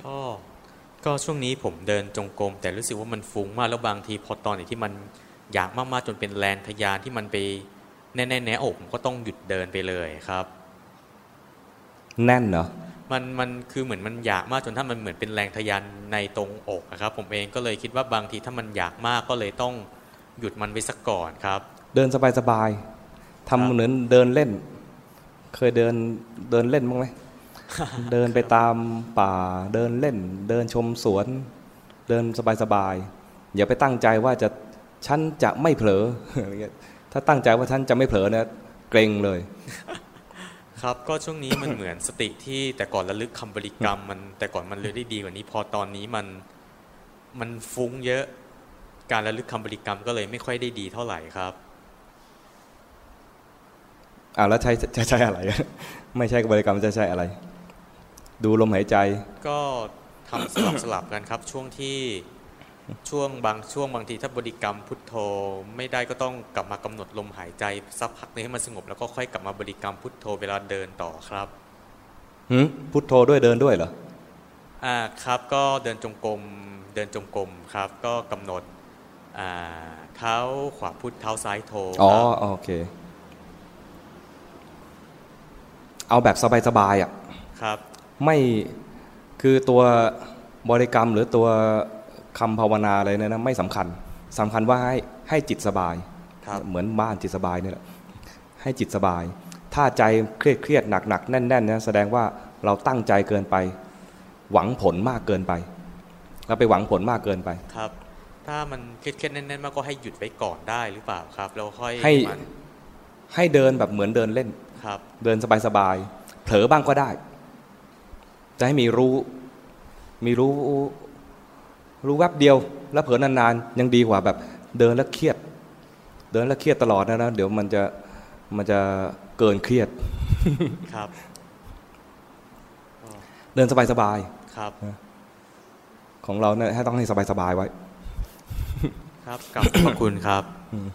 ก็ก็ช่วงนี้ผมเดินจงกรมแต่รู้สึกว่ามันฟุ้งมากแล้วบางที พอตอนไหนที่มันอยากมากๆจนเป็นแรงทยานที่มันไปแน่ๆแน่อกผมก็ต้องหยุดเดินไปเลยครับ แน่นเหรอมันมันคือเหมือนมันอยากมากจนถ้ามันเหมือนเป็นแรงทยานในตรงอกนะครับ ผมเองก็เลยคิดว่าบางทีถ้ามันอยากมากก็เลยต้องหยุดมันไว้สักก่อนครับ เดินสบายๆทำเหมือนเดินเล่น เคยเดินเดินเล่นบ้างไหม เดินไปตามป่าเดินเล่น เดินชมสวน เดินสบายๆอย่าไปตั้งใจว่าจะฉันจะไม่เผลออะไรเงี้ยถ้าตั้งใจว่าฉันจะไม่เผลอเนี่ยเกรงเลย ครับก็ช่วงนี้มันเหมือนสติที่แต่ก่อนระลึกคำบริกรรม มันแต่ก่อนมันเลยได้ดีกว่านี้ พอตอนนี้มันมันฟุ้งเยอะการระลึกคำบริกรรมก็เลยไม่ค่อยได้ดีเท่าไหร่ครับอ่าแล้วใช้จะใช้อะไร ไม่ใช่บริกรรมจะใช้อะไร ดูลมหายใจ ก็ทำสลับสลับกันครับ ช่วงที่ช่วงบางช่วงบางทีถ้าบริกรรมพุทโธไม่ได้ก็ต้องกลับมากำหนดลมหายใจสักพักหนึงให้มันสงบแล้วก็ค่อยกลับมาบริกรรมพุทโธเวลาเดินต่อครับหืมพุทโธด้วยเดินด้วยเหรออ่าครับก็เดินจงกรมเดินจงกรมครับ ก็กำหนดอ่าเท้าขวาพุทเท้าซ้ายโธอ๋อครับโอเค เอาแบบสบายๆอะครับ ไม่คือตัวบริกรรมหรือตัวคำภาวนาอะไรเนี่ยนะไม่สำคัญสำคัญว่าให้ให้จิตสบายครับเหมือนบ้านจิตสบายเนี่ยแหละให้จิตสบาย ถ้าใจเครียดเครียดหนักหนักแน่นแน่นนะแสดงว่าเราตั้งใจเกินไป หวังผลมากเกินไปเราไปหวังผลมากเกินไปครับ ถ้ามันเครียดๆแน่นๆมากก็ให้หยุดไว้ก่อนได้หรือเปล่าครับแล้วค่อยให้มันให้เดินแบบเหมือนเดินเล่นครับ เดินสบายๆเผลอบ้างก็ได้ จะให้มีรู้ มีรู้ รู้แวบเดียว แล้วเผลอนานๆ ยังดีกว่าแบบ เดินแล้วเครียด เดินแล้วเครียดตลอดนะนะเดี๋ยวมันจะมันจะเกินเครียดครับเดินสบายครับๆของเราเนี่ยให้ต้องให้สบายๆไว้ ครับกลับขอบพระคุณครับอืม